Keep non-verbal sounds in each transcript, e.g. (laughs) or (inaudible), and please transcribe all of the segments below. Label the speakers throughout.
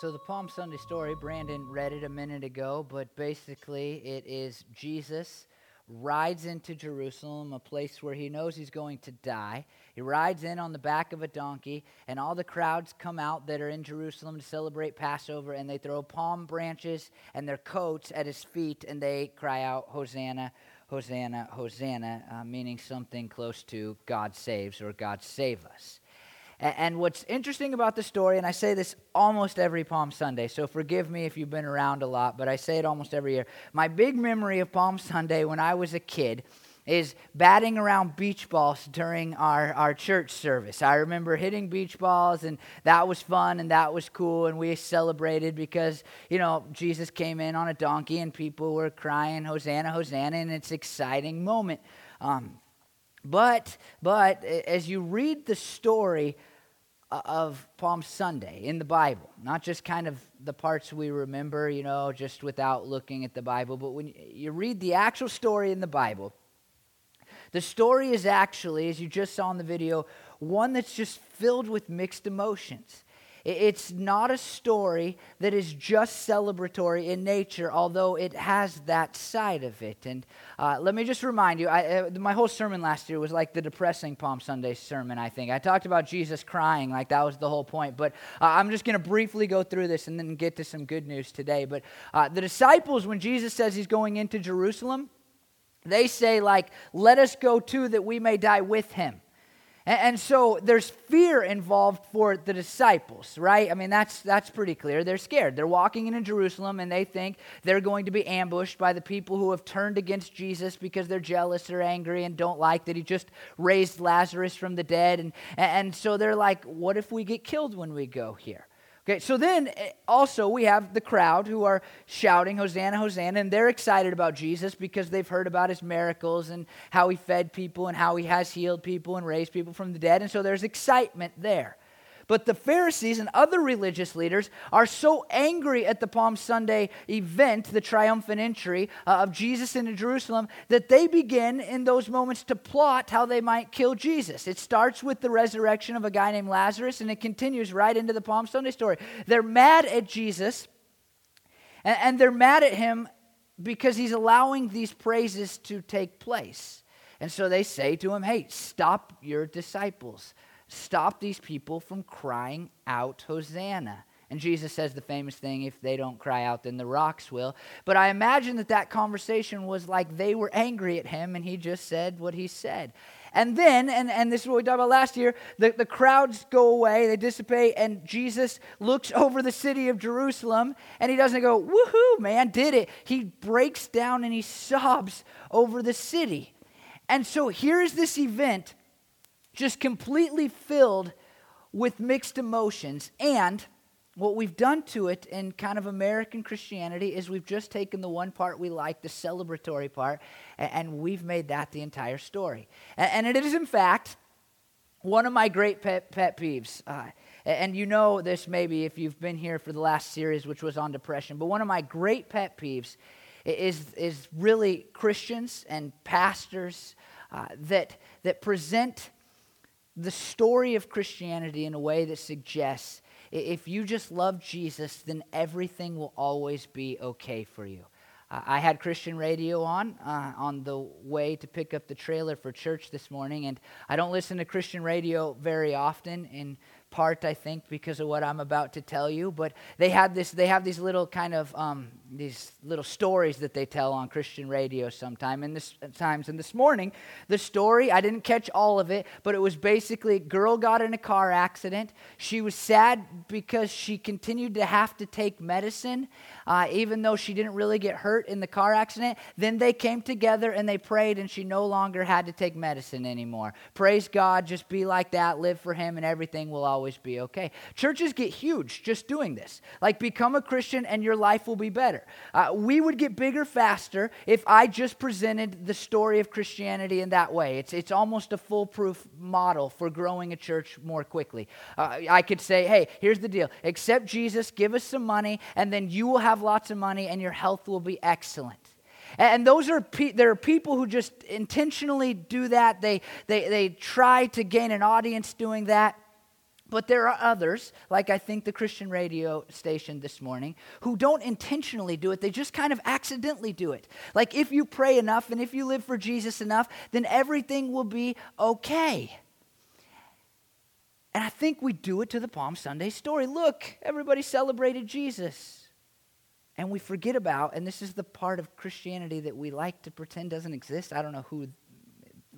Speaker 1: So, the Palm Sunday story, Brandon read it a minute ago, but basically it is Jesus rides into Jerusalem, a place where he knows he's going to die. He rides in on the back of a donkey, and all the crowds come out that are in Jerusalem to celebrate Passover, and they throw palm branches and their coats at his feet, and they cry out, Hosanna, Hosanna, Hosanna, uh, meaning something close to God saves or God save us. And what's interesting about the story, and I say this almost every Palm Sunday, so forgive me if you've been around a lot, but I say it almost every year. My big memory of Palm Sunday when I was a kid is batting around beach balls during our, our church service. I remember hitting beach balls, and that was fun and that was cool, and we celebrated because, you know, Jesus came in on a donkey and people were crying, Hosanna, Hosanna, and it's an exciting moment. Um, but, but as you read the story, Uh, of Palm Sunday in the Bible, not just kind of the parts we remember, you know, just without looking at the Bible, but when you read the actual story in the Bible, the story is actually, as you just saw in the video, one that's just filled with mixed emotions. It's not a story that is just celebratory in nature, although it has that side of it. And uh, let me just remind you I, uh, my whole sermon last year was like the depressing Palm Sunday sermon, I think. I talked about Jesus crying, like that was the whole point. But uh, I'm just going to briefly go through this and then get to some good news today. But uh, the disciples, when Jesus says he's going into Jerusalem, they say, like, let us go too that we may die with him. And, so there's fear involved for the disciples, right? I mean, that's, that's pretty clear. They're scared. They're walking into Jerusalem and they think they're going to be ambushed by the people who have turned against Jesus because they're jealous or angry and don't like that he just raised Lazarus from the dead. And, and so they're like, what if we get killed when we go here? Okay, so then eh, also we have the crowd who are shouting, Hosanna, Hosanna, and they're excited about Jesus because they've heard about his miracles and how he fed people and how he has healed people and raised people from the dead. And so there's excitement there. But the Pharisees and other religious leaders are so angry at the Palm Sunday event, the triumphant entry uh, of Jesus into Jerusalem, that they begin in those moments to plot how they might kill Jesus. It starts with the resurrection of a guy named Lazarus, and it continues right into the Palm Sunday story. They're mad at Jesus, and, and they're mad at him because he's allowing these praises to take place. And so they say to him, Hey, stop your disciples stop these people from crying out, Hosanna. And Jesus says the famous thing if they don't cry out, then the rocks will. But I imagine that that conversation was like they were angry at him and he just said what he said. And then, and, and this is what we talked about last year, the, the crowds go away, they dissipate, and Jesus looks over the city of Jerusalem and he doesn't go, woohoo, man, did it. He breaks down and he sobs over the city. And so here's this event just completely filled with mixed emotions. And what we've done to it in kind of American Christianity is we've just taken the one part we like, the celebratory part, and we've made that the entire story. And it is, in fact, one of my great pet, pet peeves. Uh, and you know this maybe if you've been here for the last series, which was on depression, but one of my great pet peeves is, is really Christians and pastors uh, that, that present the story of Christianity in a way that suggests if you just love Jesus, then everything will always be okay for you. I had Christian radio on uh, on the way to pick up the trailer for church this morning, and I don't listen to Christian radio very often. In part, I think, because of what I'm about to tell you. But they had this. They have these little kind of um, these little stories that they tell on Christian radio sometime in this times. And this morning, the story, I didn't catch all of it, but it was basically a girl got in a car accident. She was sad because she continued to have to take medicine, uh, even though she didn't really get hurt in the car accident. Then they came together and they prayed, and she no longer had to take medicine anymore. Praise God, just be like that, live for Him, and everything will always be okay. Churches get huge just doing this. Like, become a Christian and your life will be better. Uh, we would get bigger faster if I just presented the story of Christianity in that way. It's, it's almost a foolproof model for growing a church more quickly. Uh, I could say, hey, here's the deal accept Jesus, give us some money, and then you will have lots of money and your health will be excellent. And those are pe- there are people who just intentionally do that. They, they, they try to gain an audience doing that. But there are others, like I think the Christian radio station this morning, who don't intentionally do it. They just kind of accidentally do it. Like if you pray enough and if you live for Jesus enough, then everything will be okay. And I think we do it to the Palm Sunday story. Look, everybody celebrated Jesus. And we forget about, and this is the part of Christianity that we like to pretend doesn't exist. I don't know who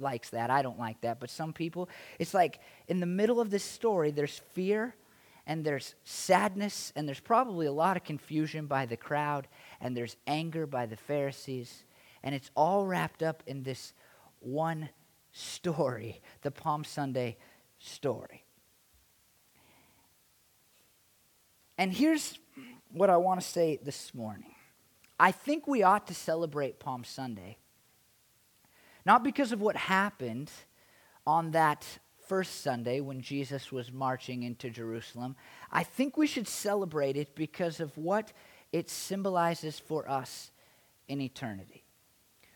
Speaker 1: likes that. I don't like that. But some people, it's like in the middle of this story, there's fear and there's sadness and there's probably a lot of confusion by the crowd and there's anger by the Pharisees. And it's all wrapped up in this one story, the Palm Sunday story. And here's what I want to say this morning. I think we ought to celebrate Palm Sunday not because of what happened on that first Sunday when Jesus was marching into Jerusalem. I think we should celebrate it because of what it symbolizes for us in eternity.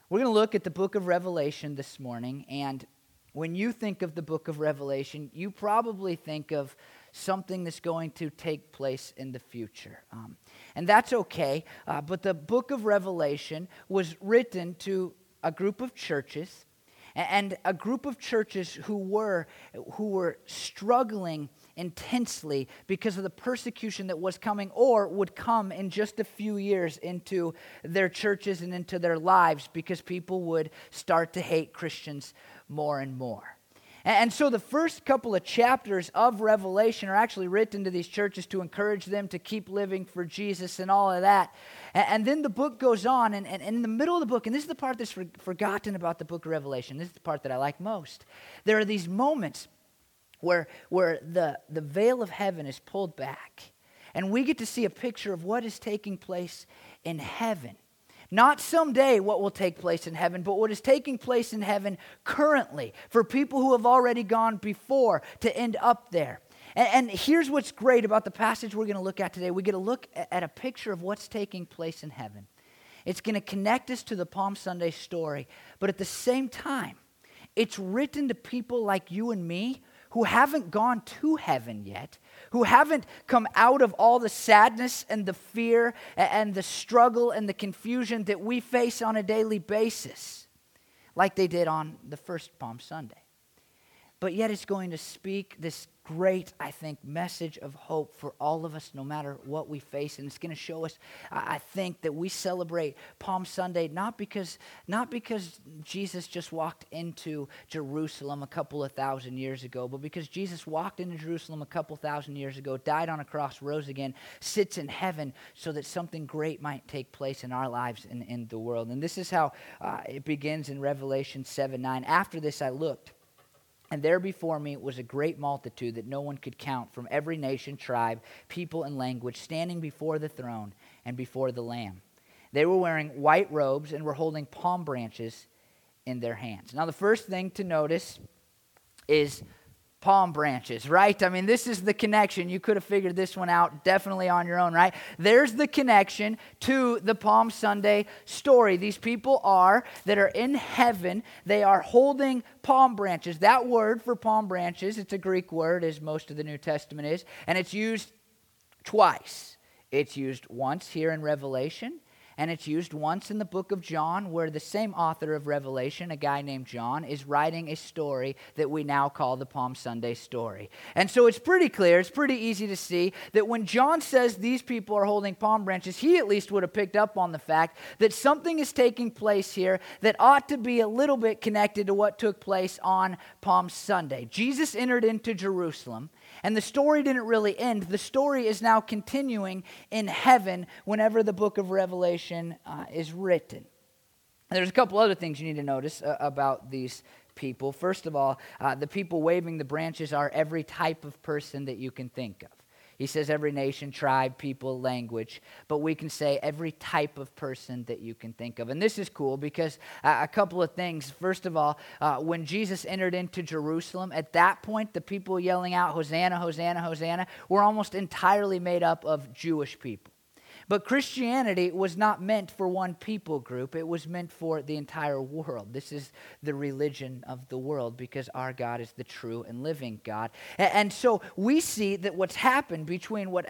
Speaker 1: We're going to look at the book of Revelation this morning, and when you think of the book of Revelation, you probably think of something that's going to take place in the future. Um, and that's okay, uh, but the book of Revelation was written to a group of churches and a group of churches who were who were struggling intensely because of the persecution that was coming or would come in just a few years into their churches and into their lives because people would start to hate Christians more and more. And so the first couple of chapters of Revelation are actually written to these churches to encourage them to keep living for Jesus and all of that. And then the book goes on, and, and in the middle of the book, and this is the part that's forgotten about the book of Revelation, this is the part that I like most. There are these moments where, where the, the veil of heaven is pulled back, and we get to see a picture of what is taking place in heaven. Not someday what will take place in heaven, but what is taking place in heaven currently for people who have already gone before to end up there. And, and here's what's great about the passage we're going to look at today we get a look at a picture of what's taking place in heaven. It's going to connect us to the Palm Sunday story, but at the same time, it's written to people like you and me who haven't gone to heaven yet, who haven't come out of all the sadness and the fear and the struggle and the confusion that we face on a daily basis, like they did on the first Palm Sunday. But yet, it's going to speak this great, I think, message of hope for all of us, no matter what we face. And it's going to show us, I think, that we celebrate Palm Sunday not because, not because Jesus just walked into Jerusalem a couple of thousand years ago, but because Jesus walked into Jerusalem a couple thousand years ago, died on a cross, rose again, sits in heaven so that something great might take place in our lives and in the world. And this is how uh, it begins in Revelation 7 9. After this, I looked and there before me was a great multitude that no one could count from every nation, tribe, people, and language, standing before the throne and before the Lamb. They were wearing white robes and were holding palm branches in their hands. Now, the first thing to notice is palm branches, right? I mean, this is the connection. You could have figured this one out definitely on your own, right? There's the connection to the Palm Sunday story. These people are that are in heaven, they are holding palm branches. That word for palm branches, it's a Greek word, as most of the New Testament is, and it's used twice. It's used once here in Revelation, and it's used once in the book of John, where the same author of Revelation, a guy named John, is writing a story that we now call the Palm Sunday story. And so it's pretty clear, it's pretty easy to see that when John says these people are holding palm branches, he at least would have picked up on the fact that something is taking place here that ought to be a little bit connected to what took place on Palm Sunday. Jesus entered into Jerusalem. And the story didn't really end. The story is now continuing in heaven whenever the book of Revelation uh, is written. And there's a couple other things you need to notice uh, about these people. First of all, uh, the people waving the branches are every type of person that you can think of. He says every nation, tribe, people, language, but we can say every type of person that you can think of. And this is cool because uh, a couple of things. First of all, uh, when Jesus entered into Jerusalem, at that point, the people yelling out, Hosanna, Hosanna, Hosanna, were almost entirely made up of Jewish people. But Christianity was not meant for one people group, it was meant for the entire world. This is the religion of the world because our God is the true and living God. And so we see that what's happened between what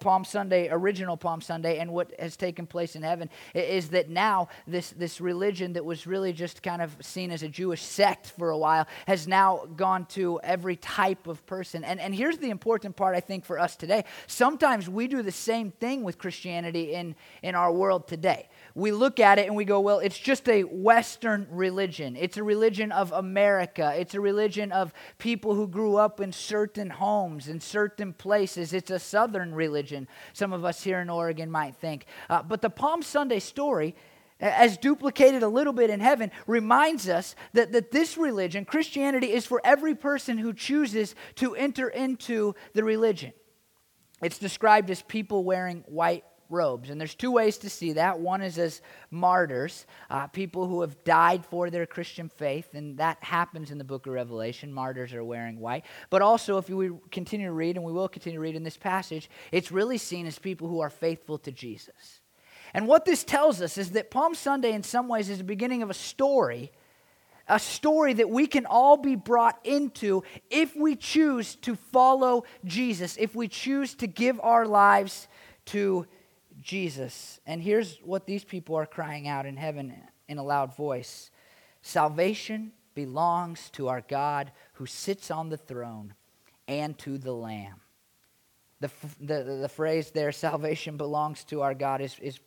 Speaker 1: Palm Sunday, original Palm Sunday, and what has taken place in heaven is that now this, this religion that was really just kind of seen as a Jewish sect for a while has now gone to every type of person. And, and here's the important part, I think, for us today. Sometimes we do the same thing with Christianity Christianity in, in our world today. We look at it and we go, well, it's just a Western religion. It's a religion of America. It's a religion of people who grew up in certain homes, in certain places. It's a Southern religion, some of us here in Oregon might think. Uh, but the Palm Sunday story as duplicated a little bit in heaven, reminds us that, that this religion, Christianity, is for every person who chooses to enter into the religion. It's described as people wearing white robes. And there's two ways to see that. One is as martyrs, uh, people who have died for their Christian faith, and that happens in the book of Revelation. Martyrs are wearing white. But also, if we continue to read, and we will continue to read in this passage, it's really seen as people who are faithful to Jesus. And what this tells us is that Palm Sunday, in some ways, is the beginning of a story a story that we can all be brought into if we choose to follow Jesus, if we choose to give our lives to Jesus. And here's what these people are crying out in heaven in a loud voice Salvation belongs to our God who sits on the throne and to the Lamb. The, the, the phrase there, (laughs) salvation belongs to our God, is, is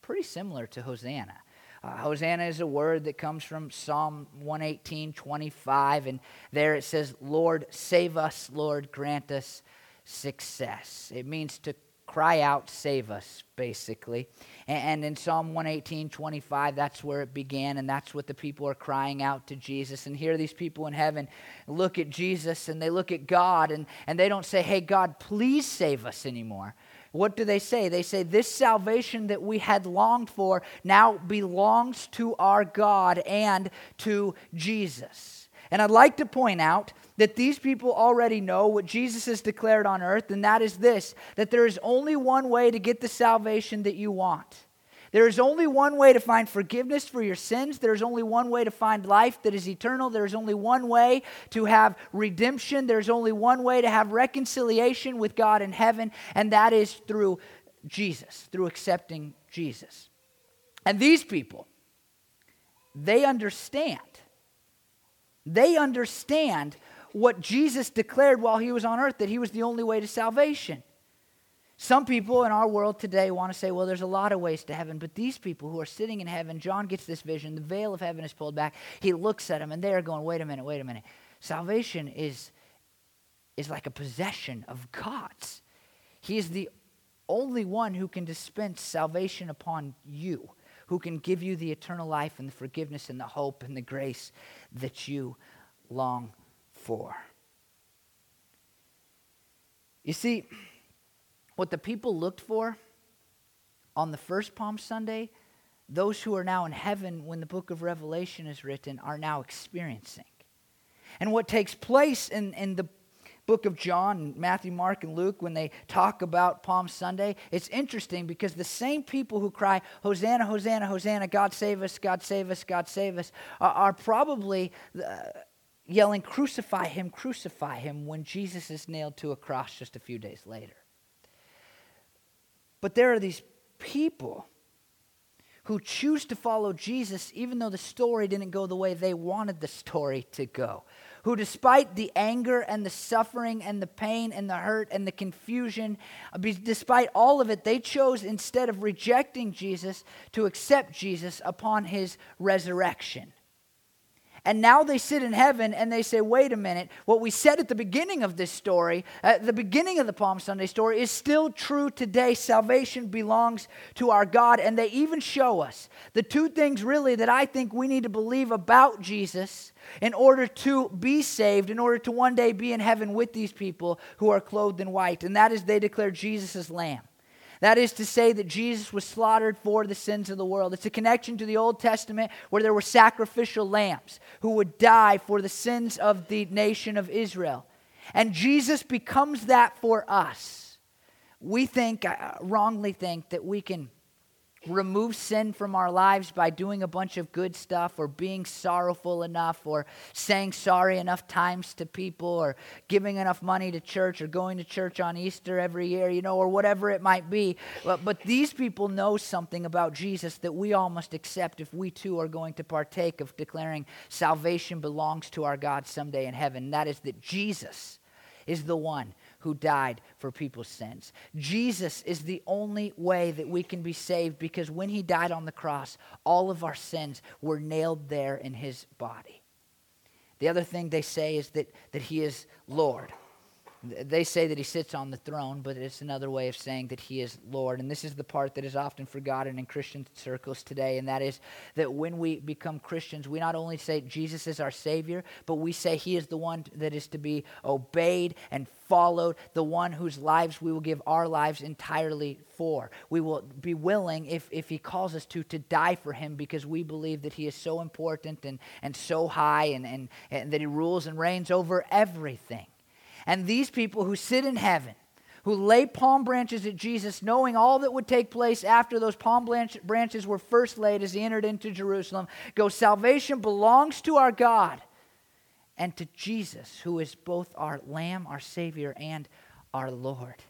Speaker 1: pretty similar to Hosanna. Uh, Hosanna is a word that comes from Psalm 118, 25, and there it says, Lord, save us, Lord, grant us success. It means to cry out, save us, basically. And, in Psalm 118, 25, that's where it began, and that's what the people are crying out to Jesus. And here, these people in heaven look at Jesus and they look at God, and, and they don't say, Hey, God, please save us anymore. What do they say? They say, This salvation that we had longed for now belongs to our God and to Jesus. And I'd like to point out that these people already know what Jesus has declared on earth, and that is this that there is only one way to get the salvation that you want. There is only one way to find forgiveness for your sins. There is only one way to find life that is eternal. There is only one way to have redemption. There's only one way to have reconciliation with God in heaven, and that is through Jesus, through accepting Jesus. And these people, they understand they understand what Jesus declared while he was on earth that he was the only way to salvation. Some people in our world today want to say, well, there's a lot of ways to heaven, but these people who are sitting in heaven, John gets this vision, the veil of heaven is pulled back. He looks at them, and they are going, wait a minute, wait a minute. Salvation is, is like a possession of God's. He is the only one who can dispense salvation upon you who can give you the eternal life and the forgiveness and the hope and the grace that you long for. You see, what the people looked for on the first Palm Sunday, those who are now in heaven when the book of Revelation is written are now experiencing. And what takes place in, in the book of John, Matthew, Mark, and Luke, when they talk about Palm Sunday, it's interesting because the same people who cry, Hosanna, Hosanna, Hosanna, God save us, God save us, God save us, are, are probably uh, yelling, Crucify him, crucify him, when Jesus is nailed to a cross just a few days later. But there are these people who choose to follow Jesus even though the story didn't go the way they wanted the story to go who, despite the anger and the suffering and the pain and the hurt and the confusion, uh, despite all of it, they chose instead of rejecting Jesus to accept Jesus upon his resurrection. And now they sit in heaven and they say, wait a minute, what we said at the beginning of this story, at the beginning of the Palm Sunday story, is still true today. Salvation belongs to our God. And they even show us the two things really that I think we need to believe about Jesus in order to be saved, in order to one day be in heaven with these people who are clothed in white. And that is they declare Jesus as Lamb. That is to say that Jesus was slaughtered for the sins of the world. It's a connection to the Old Testament where there were sacrificial lambs who would die for the sins of the nation of Israel. And Jesus becomes that for us we think, uh, wrongly think, that we can remove sin from our lives by doing a bunch of good stuff or being sorrowful enough or saying sorry enough times to people or giving enough money to church or going to church on Easter every year, you know, or whatever it might be. But, but these people know something about Jesus that we all must accept if we too are going to partake of declaring salvation belongs to our God someday in heaven. That is that Jesus is the one who died for people's sins. Jesus is the only way that we can be saved because when he died on the cross, all of our sins were nailed there in his body. The other thing they say is that, that he is Lord. They say that he sits on the throne, but it's another way of saying that he is Lord. And this is the part that is often forgotten in Christian circles today, and that is that when we become Christians, we not only say Jesus is our Savior, but we say he is the one that is to be obeyed and followed, the one whose lives we will give our lives entirely for. We will be willing, if, if he calls us to, to die for him because we believe that he is so important and, and so high and, and, and that he rules and reigns over everything. And these people who sit in heaven, who lay palm branches at Jesus, knowing all that would take place after those palm branches were first laid as he entered into Jerusalem, go, Salvation belongs to our God and to Jesus, who is both our Lamb, our Savior, and our Lord.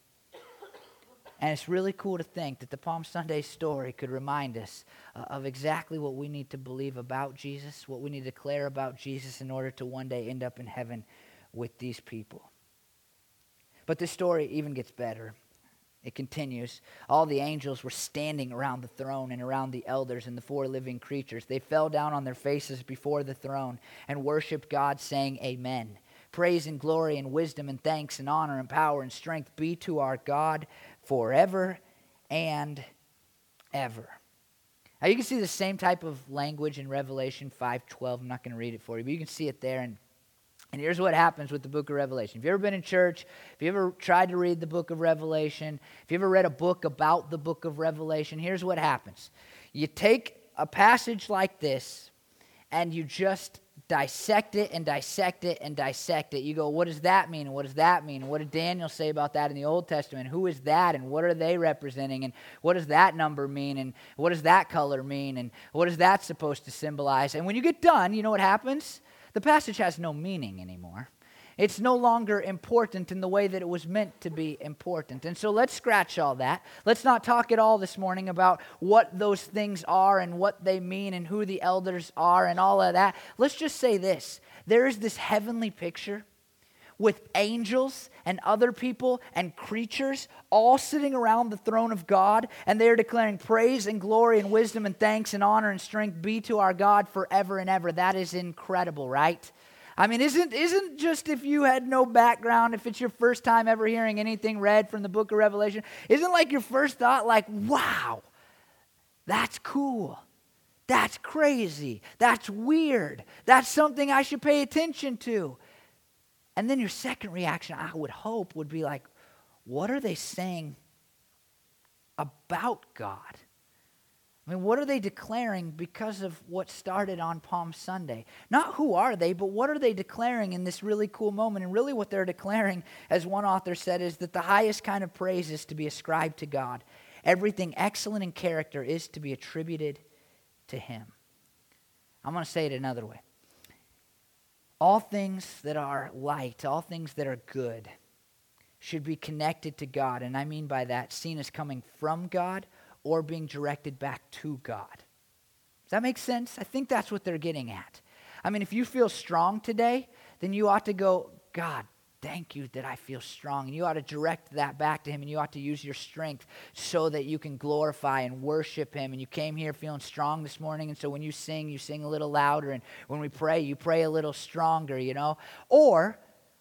Speaker 1: And it's really cool to think that the Palm Sunday story could remind us uh, of exactly what we need to believe about Jesus, what we need to declare about Jesus in order to one day end up in heaven with these people. But the story even gets better. It continues. All the angels were standing around the throne and around the elders and the four living creatures. They fell down on their faces before the throne and worshiped God, saying, Amen. Praise and glory and wisdom and thanks and honor and power and strength be to our God forever and ever. Now you can see the same type of language in Revelation 5:12. I'm not going to read it for you, but you can see it there and and here's what happens with the book of Revelation. If you've ever been in church, if you ever tried to read the book of Revelation, if you ever read a book about the book of Revelation, here's what happens. You take a passage like this and you just dissect it and dissect it and dissect it. You go, what does that mean? What does that mean? What did Daniel say about that in the Old Testament? Who is that? And what are they representing? And what does that number mean? And what does that color mean? And what is that supposed to symbolize? And when you get done, you know what happens? The passage has no meaning anymore. It's no longer important in the way that it was meant to be important. And so let's scratch all that. Let's not talk at all this morning about what those things are and what they mean and who the elders are and all of that. Let's just say this there is this heavenly picture with angels and other people and creatures all sitting around the throne of God, and they are declaring praise and glory and wisdom and thanks and honor and strength be to our God forever and ever. That is incredible, right? I mean, isn't, isn't just if you had no background, if it's your first time ever hearing anything read from the book of Revelation, isn't like your first thought like, wow, that's cool. That's crazy. That's weird. That's something I should pay attention to. And then your second reaction, I would hope, would be like, what are they saying about God? I mean, what are they declaring because of what started on Palm Sunday? Not who are they, but what are they declaring in this really cool moment? And really, what they're declaring, as one author said, is that the highest kind of praise is to be ascribed to God. Everything excellent in character is to be attributed to Him. I'm going to say it another way all things that are light, all things that are good, should be connected to God. And I mean by that, seen as coming from God or being directed back to God. Does that make sense? I think that's what they're getting at. I mean, if you feel strong today, then you ought to go, God, thank you that I feel strong. And you ought to direct that back to Him and you ought to use your strength so that you can glorify and worship Him. And you came here feeling strong this morning. And so when you sing, you sing a little louder. And when we pray, you pray a little stronger, you know? Or,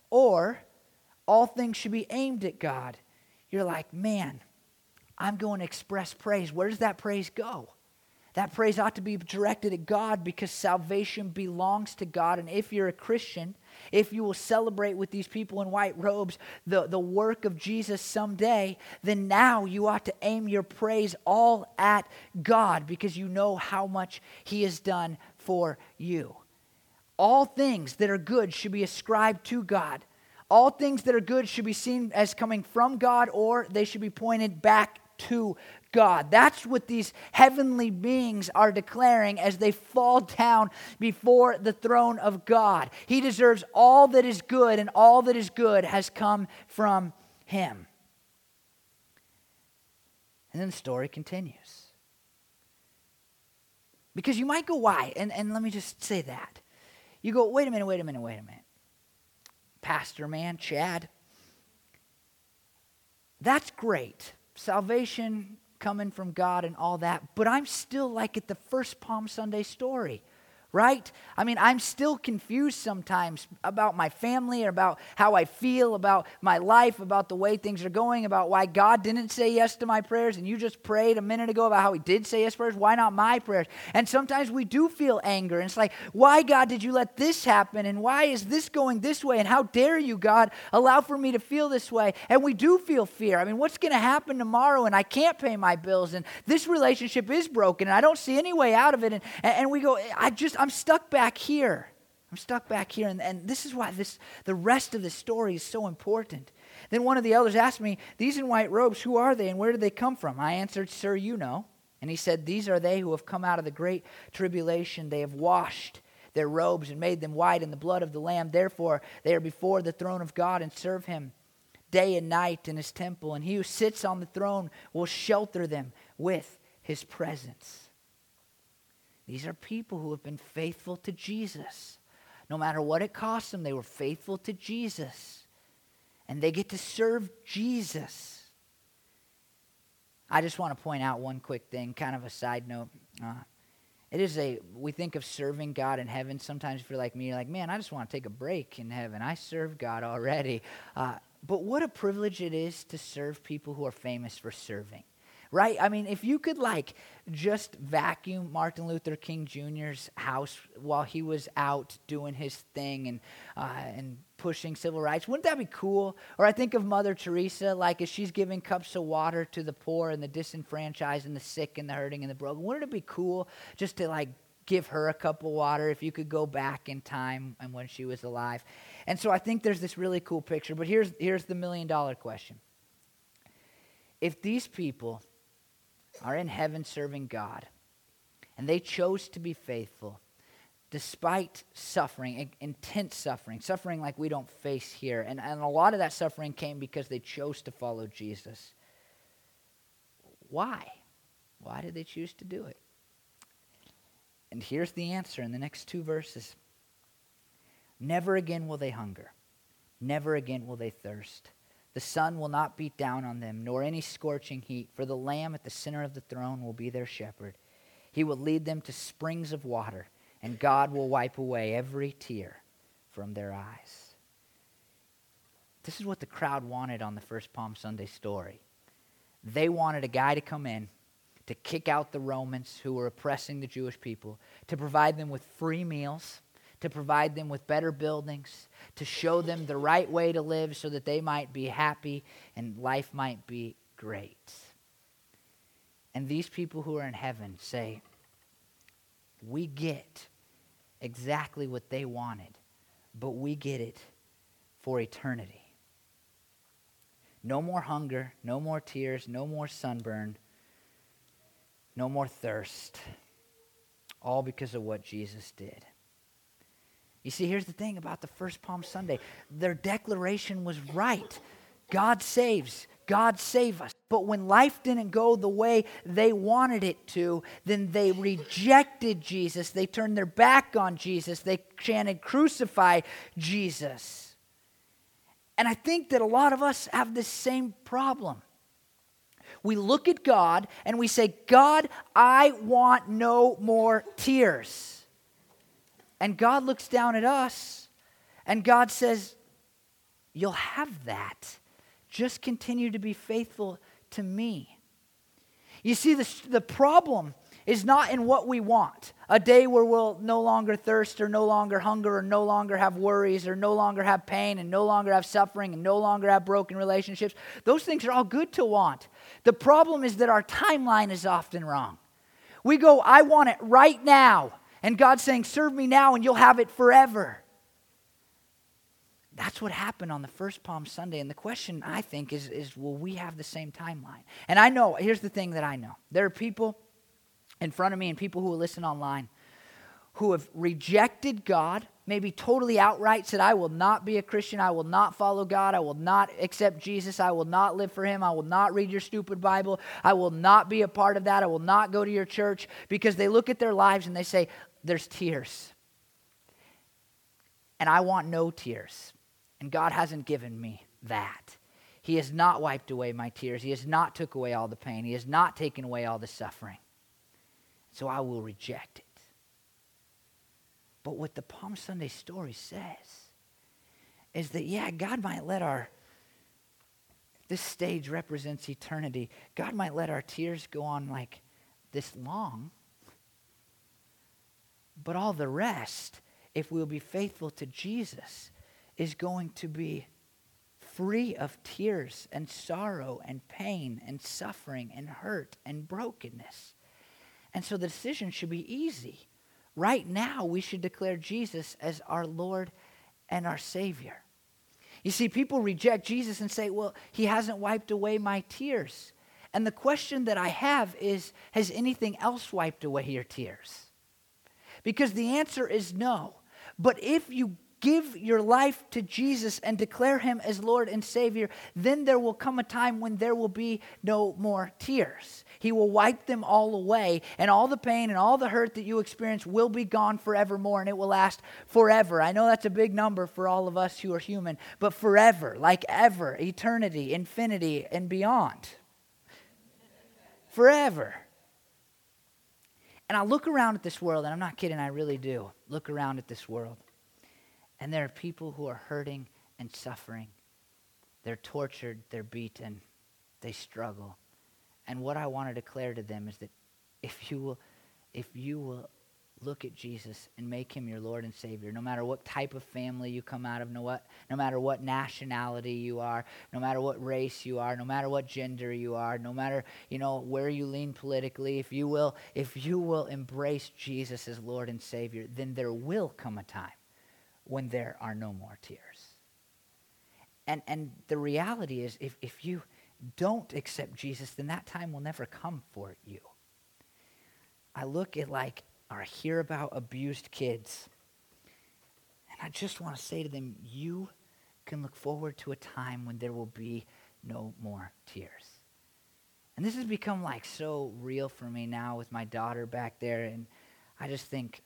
Speaker 1: or, all things should be aimed at God. You're like, man, I'm going to express praise. Where does that praise go? That praise ought to be directed at God because salvation belongs to God. And if you're a Christian, if you will celebrate with these people in white robes the, the work of Jesus someday, then now you ought to aim your praise all at God because you know how much He has done for you. All things that are good should be ascribed to God. All things that are good should be seen as coming from God or they should be pointed back to God. That's what these heavenly beings are declaring as they fall down before the throne of God. He deserves all that is good, and all that is good has come from Him. And then the story continues. Because you might go, why? And, and let me just say that. You go, wait a minute, wait a minute, wait a minute. Pastor man, Chad, that's great. Salvation coming from God and all that, but I'm still like at the first Palm Sunday story right? I mean, I'm still confused sometimes about my family, about how I feel, about my life, about the way things are going, about why God didn't say yes to my prayers. And you just prayed a minute ago about how He did say yes prayers. Why not my prayers? And sometimes we do feel anger. And it's like, why, God, did you let this happen? And why is this going this way? And how dare you, God, allow for me to feel this way? And we do feel fear. I mean, what's going to happen tomorrow? And I can't pay my bills. And this relationship is broken. And I don't see any way out of it. And, and we go, I just, I'm stuck back here. I'm stuck back here. And, and this is why this, the rest of the story is so important. Then one of the elders asked me, These in white robes, who are they and where did they come from? I answered, Sir, you know. And he said, These are they who have come out of the great tribulation. They have washed their robes and made them white in the blood of the Lamb. Therefore, they are before the throne of God and serve him day and night in his temple. And he who sits on the throne will shelter them with his presence. These are people who have been faithful to Jesus. No matter what it cost them, they were faithful to Jesus. And they get to serve Jesus. I just want to point out one quick thing, kind of a side note. Uh, it is a, we think of serving God in heaven. Sometimes if you're like me, you're like, man, I just want to take a break in heaven. I serve God already. Uh, but what a privilege it is to serve people who are famous for serving right? I mean, if you could like just vacuum Martin Luther King Jr.'s house while he was out doing his thing and uh, and pushing civil rights, wouldn't that be cool? Or I think of Mother Teresa, like as she's giving cups of water to the poor and the disenfranchised and the sick and the hurting and the broken. Wouldn't it be cool just to like give her a cup of water if you could go back in time and when she was alive? And so I think there's this really cool picture. But here's here's the million dollar question. If these people are in heaven serving God, and they chose to be faithful despite suffering, intense suffering, suffering like we don't face here. And, and a lot of that suffering came because they chose to follow Jesus. Why? Why did they choose to do it? And here's the answer in the next two verses Never again will they hunger, never again will they thirst. The sun will not beat down on them, nor any scorching heat, for the Lamb at the center of the throne will be their shepherd. He will lead them to springs of water, and God will wipe away every tear from their eyes. This is what the crowd wanted on the first Palm Sunday story. They wanted a guy to come in to kick out the Romans who were oppressing the Jewish people, to provide them with free meals to provide them with better buildings, to show them the right way to live so that they might be happy and life might be great. And these people who are in heaven say, We get exactly what they wanted, but we get it for eternity. No more hunger, no more tears, no more sunburn, no more thirst. All because of what Jesus did. You see, here's the thing about the first Palm Sunday their declaration was right God saves, God save us. But when life didn't go the way they wanted it to, then they rejected Jesus. They turned their back on Jesus. They chanted, Crucify Jesus. And I think that a lot of us have this same problem. We look at God and we say, God, I want no more tears. And God looks down at us and God says, You'll have that. Just continue to be faithful to me. You see, the, the problem is not in what we want a day where we'll no longer thirst or no longer hunger or no longer have worries or no longer have pain and no longer have suffering and no longer have broken relationships. Those things are all good to want. The problem is that our timeline is often wrong. We go, I want it right now. And God's saying, Serve me now and you'll have it forever. that's what happened on the first Palm Sunday. And the question, I think, is, is will we have the same timeline? And I know, here's the thing that I know there are people in front of me and people who will listen online who have rejected God, maybe totally outright said, I will not be a Christian. I will not follow God. I will not accept Jesus. I will not live for Him. I will not read your stupid Bible. I will not be a part of that. I will not go to your church because they look at their lives and they say, There's tears. And I want no tears. And God hasn't given me that. He has not wiped away my tears. He has not took away all the pain. He has not taken away all the suffering. So I will reject. But what the Palm Sunday story says is that, yeah, God might let our, this stage represents eternity. God might let our tears go on like this long. But all the rest, if we'll be faithful to Jesus, is going to be free of tears and sorrow and pain and suffering and hurt and brokenness. And so the decision should be easy. Right now, we should declare Jesus as our Lord and our Savior. You see, people reject Jesus and say, well, he hasn't wiped away my tears. And the question that I have is, has anything else wiped away your tears? Because the answer is no. But if you give your life to Jesus and declare him as Lord and Savior, then there will come a time when there will be no more tears. He will wipe them all away, and all the pain and all the hurt that you experience will be gone forevermore, and it will last forever. I know that's a big number for all of us who are human, but forever, like ever, eternity, infinity, and beyond. Forever. And I look around at this world, and I'm not kidding, I really do. Look around at this world. And there are people who are hurting and suffering. They're tortured, they're beaten, they struggle. And what I want to declare to them is that if you will, if you will look at Jesus and make him your Lord and Savior, no matter what type of family you come out of, no, what, no matter what nationality you are, no matter what race you are, no matter what gender you are, no matter you know where you lean politically, if you will, if you will embrace Jesus as Lord and Savior, then there will come a time when there are no more tears. And, and the reality is, if, if you don't accept Jesus, then that time will never come for you. I look at like, or I hear about abused kids, and I just want to say to them, you can look forward to a time when there will be no more tears. And this has become like so real for me now with my daughter back there, and I just think,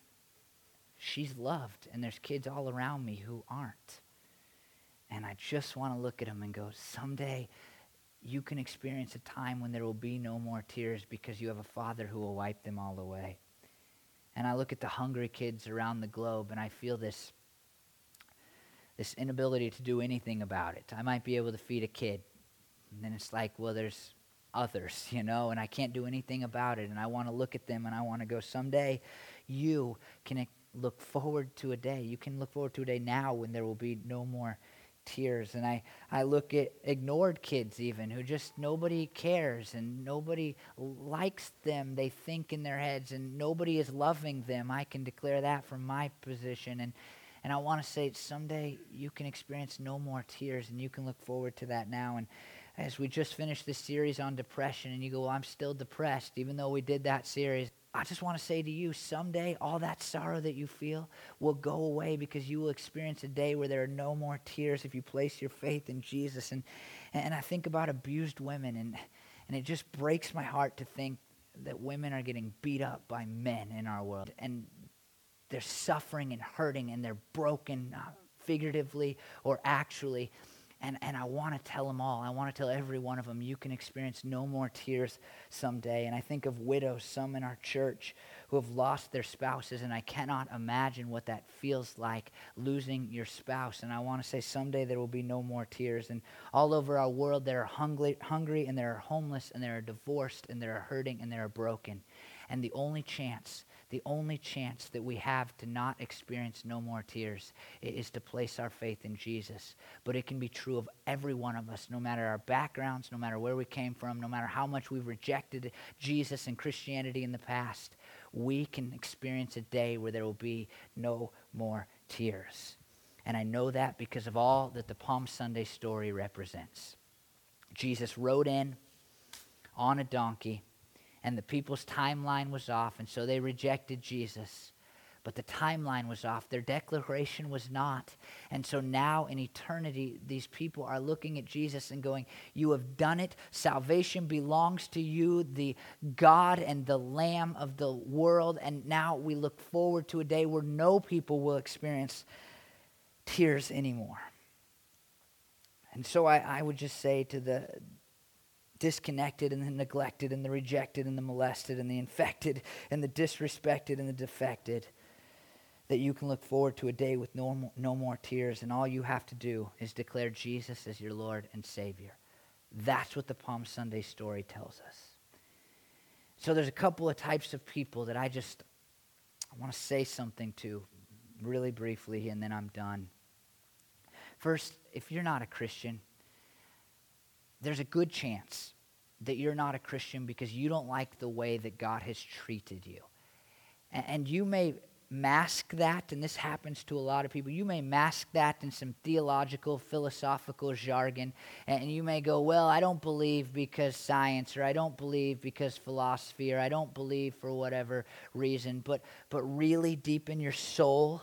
Speaker 1: she's loved, and there's kids all around me who aren't. And I just want to look at them and go, someday you can experience a time when there will be no more tears because you have a father who will wipe them all away. And I look at the hungry kids around the globe and I feel this this inability to do anything about it. I might be able to feed a kid. And then it's like, well, there's others, (laughs) you know, and I can't do anything about it. And I want to look at them and I want to go, someday you can look forward to a day. You can look forward to a day now when there will be no more tears. And I, I look at ignored kids, even who just nobody cares and nobody likes them, they think in their heads, and nobody is loving them. I can declare that from my position. And, and I want to say someday you can experience no more tears, and you can look forward to that now. And as we just finished this series on depression, and you go, well, I'm still depressed, even though we did that series. I just want to say to you, someday all that sorrow that you feel will go away because you will experience a day where there are no more tears if you place your faith in Jesus. And, and I think about abused women, and, and it just breaks my heart to think that women are getting beat up by men in our world. And they're suffering and hurting, and they're broken, uh, figuratively or actually. And, and I want to tell them all. I want to tell every one of them, you can experience no more tears someday. And I think of widows, some in our church, who have lost their spouses, and I cannot imagine what that feels like losing your spouse. And I want to say someday there will be no more tears. And all over our world, there are hungry, hungry and there are homeless, and there are divorced, and there are hurting, and there are broken. And the only chance the only chance that we have to not experience no more tears is to place our faith in Jesus. But it can be true of every one of us, no matter our backgrounds, no matter where we came from, no matter how much we've rejected Jesus and Christianity in the past. We can experience a day where there will be no more tears. And I know that because of all that the Palm Sunday story represents. Jesus rode in on a donkey, and the people's timeline was off, and so they rejected Jesus but the timeline was off. Their declaration was not. And so now in eternity, these people are looking at Jesus and going, You have done it. Salvation belongs to you, the God and the Lamb of the world. And now we look forward to a day where no people will experience tears anymore. And so I, I would just say to the disconnected and the neglected and the rejected and the molested and the infected and the disrespected and the defected that you can look forward to a day with no no more tears, and all you have to do is declare Jesus as your Lord and Savior. That's what the Palm Sunday story tells us. So there's a couple of types of people that I just I want to say something to really briefly, and then I'm done. First, if you're not a Christian, there's a good chance that you're not a Christian because you don't like the way that God has treated you. And you may mask that, and this happens to a lot of people. You may mask that in some theological, philosophical jargon, and you may go, Well, I don't believe because science, or I don't believe because philosophy, or I don't believe for whatever reason. But, but really, deep in your soul,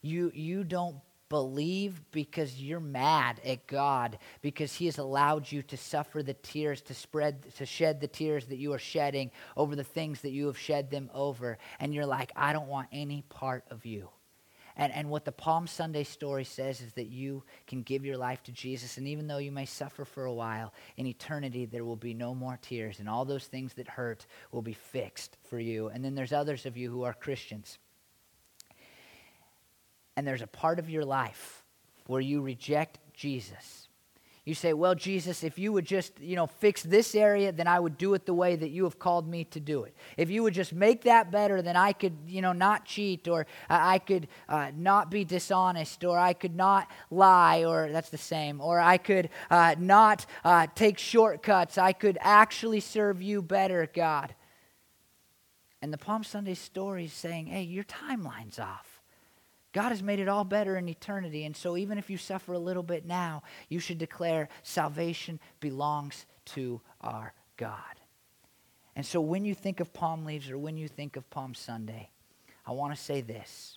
Speaker 1: you, you don't believe because you're mad at God because he has allowed you to suffer the tears to spread to shed the tears that you are shedding over the things that you have shed them over and you're like I don't want any part of you. And and what the Palm Sunday story says is that you can give your life to Jesus and even though you may suffer for a while in eternity there will be no more tears and all those things that hurt will be fixed for you. And then there's others of you who are Christians and there's a part of your life where you reject Jesus. You say, Well, Jesus, if you would just, you know, fix this area, then I would do it the way that you have called me to do it. If you would just make that better, then I could, you know, not cheat, or I could uh, not be dishonest, or I could not lie, or that's the same, or I could uh, not uh, take shortcuts. I could actually serve you better, God. And the Palm Sunday story is saying, Hey, your timeline's off. God has made it all better in eternity. And so, even if you suffer a little bit now, you should declare salvation belongs to our God. And so, when you think of palm leaves or when you think of Palm Sunday, I want to say this.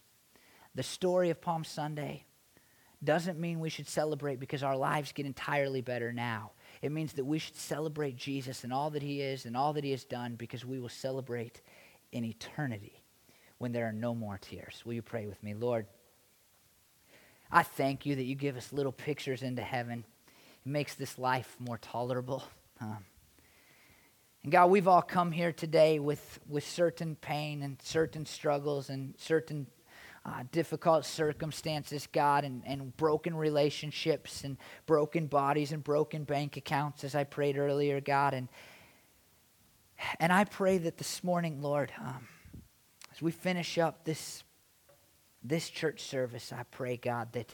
Speaker 1: The story of Palm Sunday doesn't mean we should celebrate because our lives get entirely better now. It means that we should celebrate Jesus and all that he is and all that he has done because we will celebrate in eternity when there are no more tears. Will you pray with me? Lord, I thank you that you give us little pictures into heaven. It makes this life more tolerable. Um, and God, we've all come here today with, with certain pain and certain struggles and certain uh, difficult circumstances, God, and, and broken relationships and broken bodies and broken bank accounts, as I prayed earlier, God. And, and I pray that this morning, Lord, um, as we finish up this, this church service, I pray, God, that,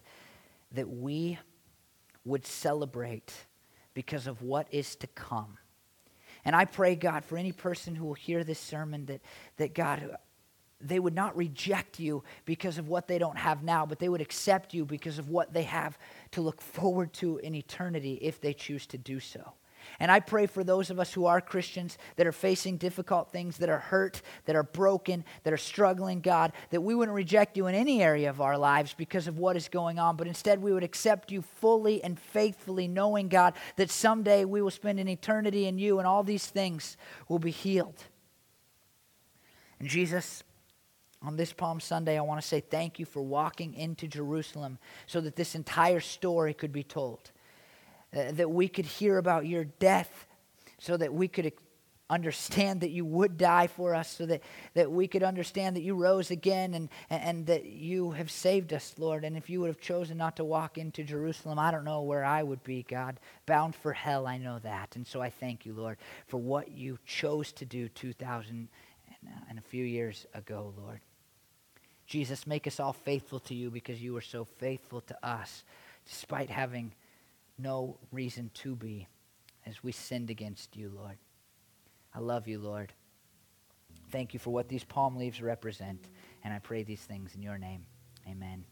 Speaker 1: that we would celebrate because of what is to come. And I pray, God, for any person who will hear this sermon, that, that God, they would not reject you because of what they don't have now, but they would accept you because of what they have to look forward to in eternity if they choose to do so. And I pray for those of us who are Christians that are facing difficult things, that are hurt, that are broken, that are struggling, God, that we wouldn't reject you in any area of our lives because of what is going on, but instead we would accept you fully and faithfully, knowing, God, that someday we will spend an eternity in you and all these things will be healed. And Jesus, on this Palm Sunday, I want to say thank you for walking into Jerusalem so that this entire story could be told. Uh, that we could hear about your death so that we could understand that you would die for us, so that, that we could understand that you rose again and, and, and, that you have saved us, Lord. And if you would have chosen not to walk into Jerusalem, I don't know where I would be, God. Bound for hell, I know that. And so I thank you, Lord, for what you chose to do 2,000 uh, and a few years ago, Lord. Jesus, make us all faithful to you because you were so faithful to us, despite having no reason to be as we sinned against you, Lord. I love you, Lord. Thank you for what these palm leaves represent. And I pray these things in your name. Amen.